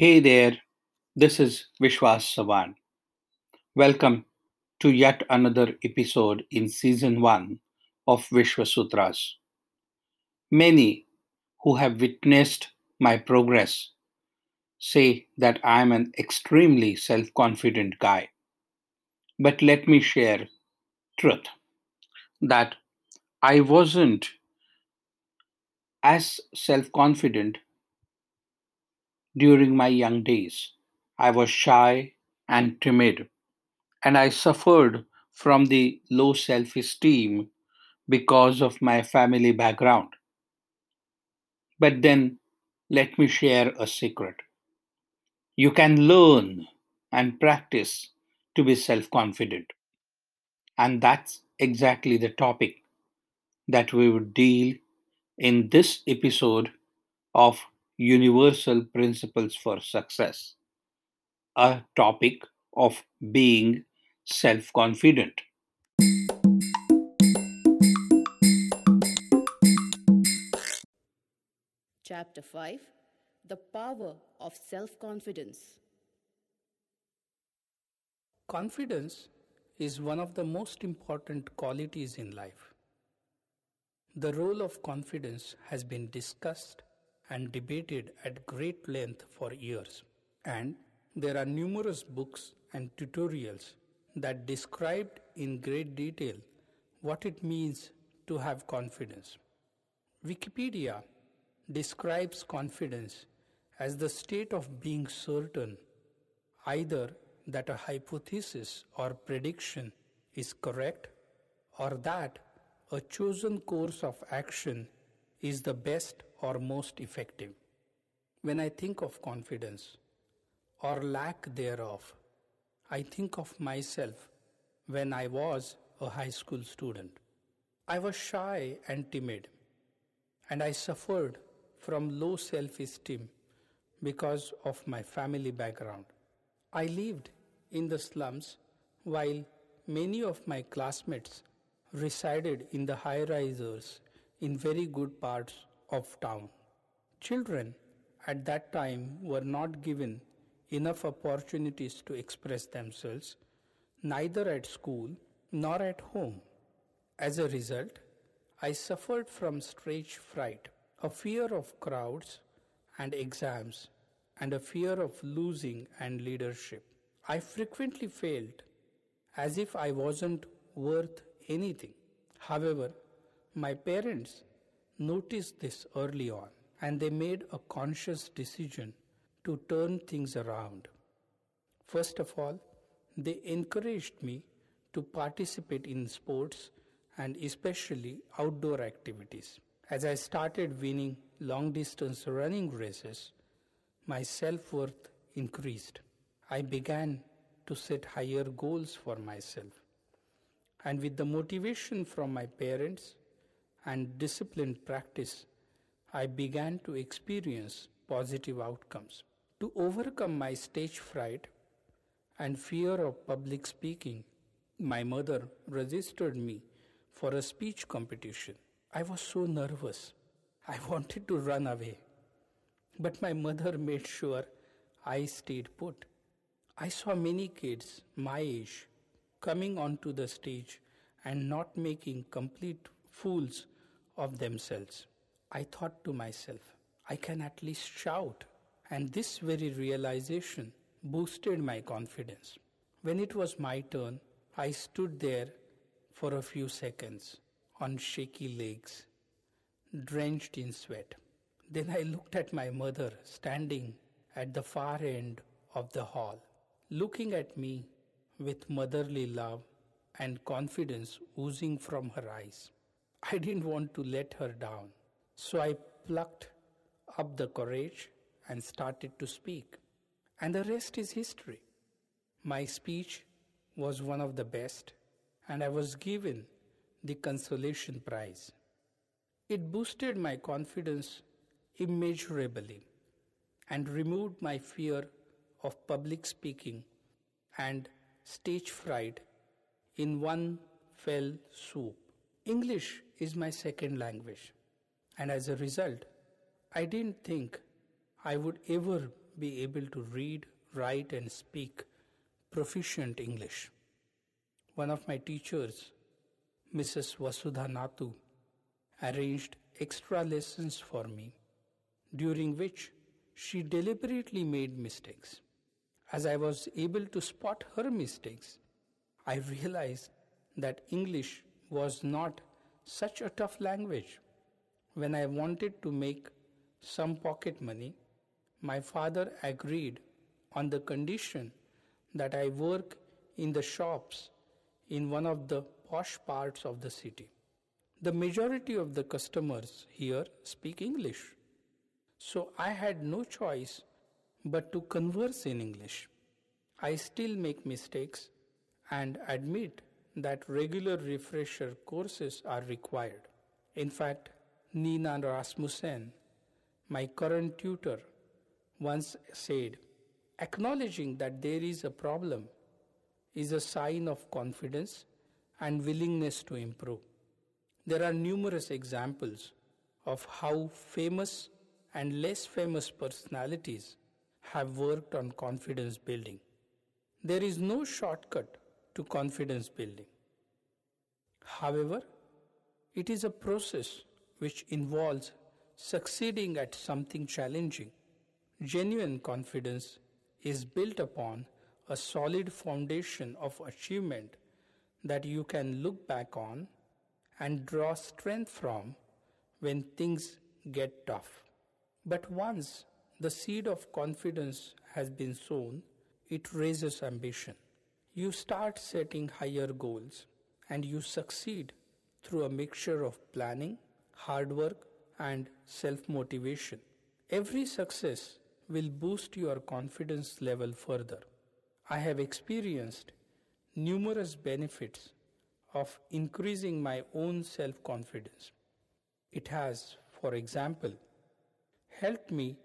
Hey there, this is Vishwas Savan. Welcome to yet another episode in season 1 of Vishwasutras. Many who have witnessed my progress say that I am an extremely self confident guy. But let me share truth that I wasn't as self confident during my young days. I was shy and timid, and I suffered from the low self esteem because of my family background. But then, let me share a secret. You can learn and practice to be self confident. And that's exactly the topic that we would deal in this episode of Universal Principles for Success, a topic of being self confident. Chapter 5 The Power of Self Confidence. Confidence is one of the most important qualities in life. The role of confidence has been discussed and debated at great length for years, and there are numerous books and tutorials that describe in great detail what it means to have confidence. Wikipedia describes confidence as the state of being certain either that a hypothesis or prediction is correct or that a chosen course of action is the best or most effective. When I think of confidence or lack thereof, I think of myself when I was a high school student. I was shy and timid, and I suffered from low self esteem because of my family background. I lived in the slums while many of my classmates resided in the high risers in very good parts of town. Children at that time were not given enough opportunities to express themselves, neither at school nor at home. As a result, I suffered from stage fright, a fear of crowds and exams, and a fear of losing and leadership. I frequently failed as if I wasn't worth anything. However, my parents noticed this early on and they made a conscious decision to turn things around. First of all, they encouraged me to participate in sports and especially outdoor activities. As I started winning long distance running races, my self worth increased. I began to set higher goals for myself. And with the motivation from my parents and disciplined practice, I began to experience positive outcomes. To overcome my stage fright and fear of public speaking, my mother registered me for a speech competition. I was so nervous. I wanted to run away. But my mother made sure I stayed put. I saw many kids my age coming onto the stage and not making complete fools of themselves. I thought to myself, I can at least shout. And this very realization boosted my confidence. When it was my turn, I stood there for a few seconds on shaky legs, drenched in sweat. Then I looked at my mother standing at the far end of the hall, looking at me with motherly love and confidence oozing from her eyes. I didn't want to let her down. So I plucked up the courage and started to speak. And the rest is history. My speech was one of the best, and I was given the consolation prize. It boosted my confidence immeasurably and removed my fear of public speaking and stage fright in one fell swoop. English is my second language, and as a result, I didn't think I would ever be able to read, write, and speak proficient English. One of my teachers, Mrs. Vasudha Natu, arranged extra lessons for me, during which she deliberately made mistakes. As I was able to spot her mistakes, I realized that English was not such a tough language. When I wanted to make some pocket money, my father agreed on the condition that I work in the shops in one of the posh parts of the city. The majority of the customers here speak English. So I had no choice but to converse in English. I still make mistakes and admit that regular refresher courses are required. In fact, Nina Rasmussen, my current tutor, once said, acknowledging that there is a problem is a sign of confidence and willingness to improve. There are numerous examples of how famous and less famous personalities have worked on confidence building. There is no shortcut to confidence building. However, it is a process which involves succeeding at something challenging. Genuine confidence is built upon a solid foundation of achievement that you can look back on and draw strength from when things get tough. But once the seed of confidence has been sown, it raises ambition. You start setting higher goals and you succeed through a mixture of planning, hard work, and self motivation. Every success will boost your confidence level further. I have experienced numerous benefits of increasing my own self confidence. It has, for example, helped me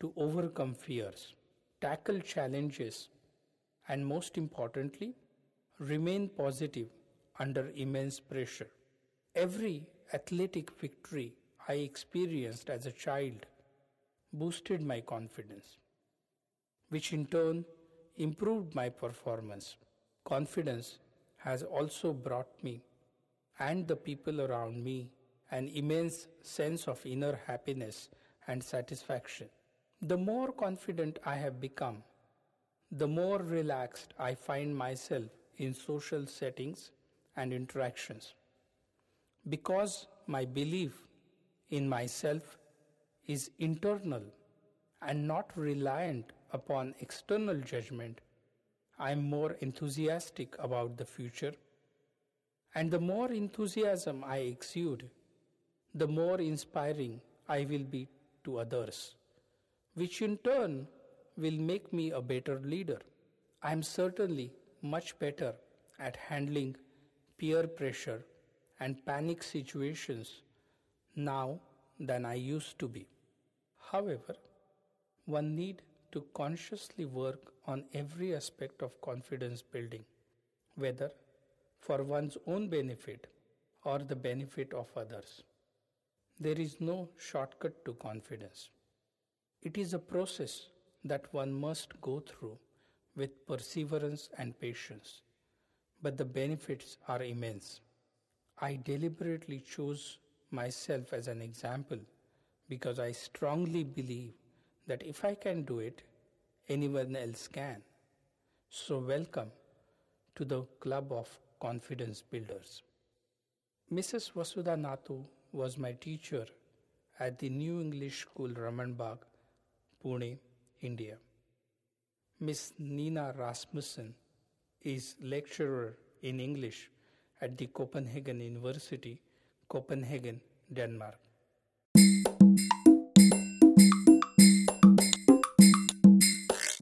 to overcome fears, tackle challenges, and most importantly, remain positive under immense pressure. Every athletic victory I experienced as a child boosted my confidence, which in turn improved my performance. Confidence has also brought me and the people around me an immense sense of inner happiness and satisfaction. The more confident I have become, the more relaxed I find myself in social settings and interactions. Because my belief in myself is internal and not reliant upon external judgment, I am more enthusiastic about the future. And the more enthusiasm I exude, the more inspiring I will be to others, which in turn will make me a better leader. I am certainly much better at handling peer pressure and panic situations now than I used to be. However, one need to consciously work on every aspect of confidence building, whether for one's own benefit or the benefit of others. There is no shortcut to confidence. It is a process that one must go through with perseverance and patience, but the benefits are immense. I deliberately chose myself as an example because I strongly believe that if I can do it, anyone else can. So, welcome to the club of confidence builders. Mrs. Vasudha Natu was my teacher at the New English School, Ramanbagh, Pune, India. Miss Nina Rasmussen is lecturer in English at the Copenhagen University, Copenhagen, Denmark.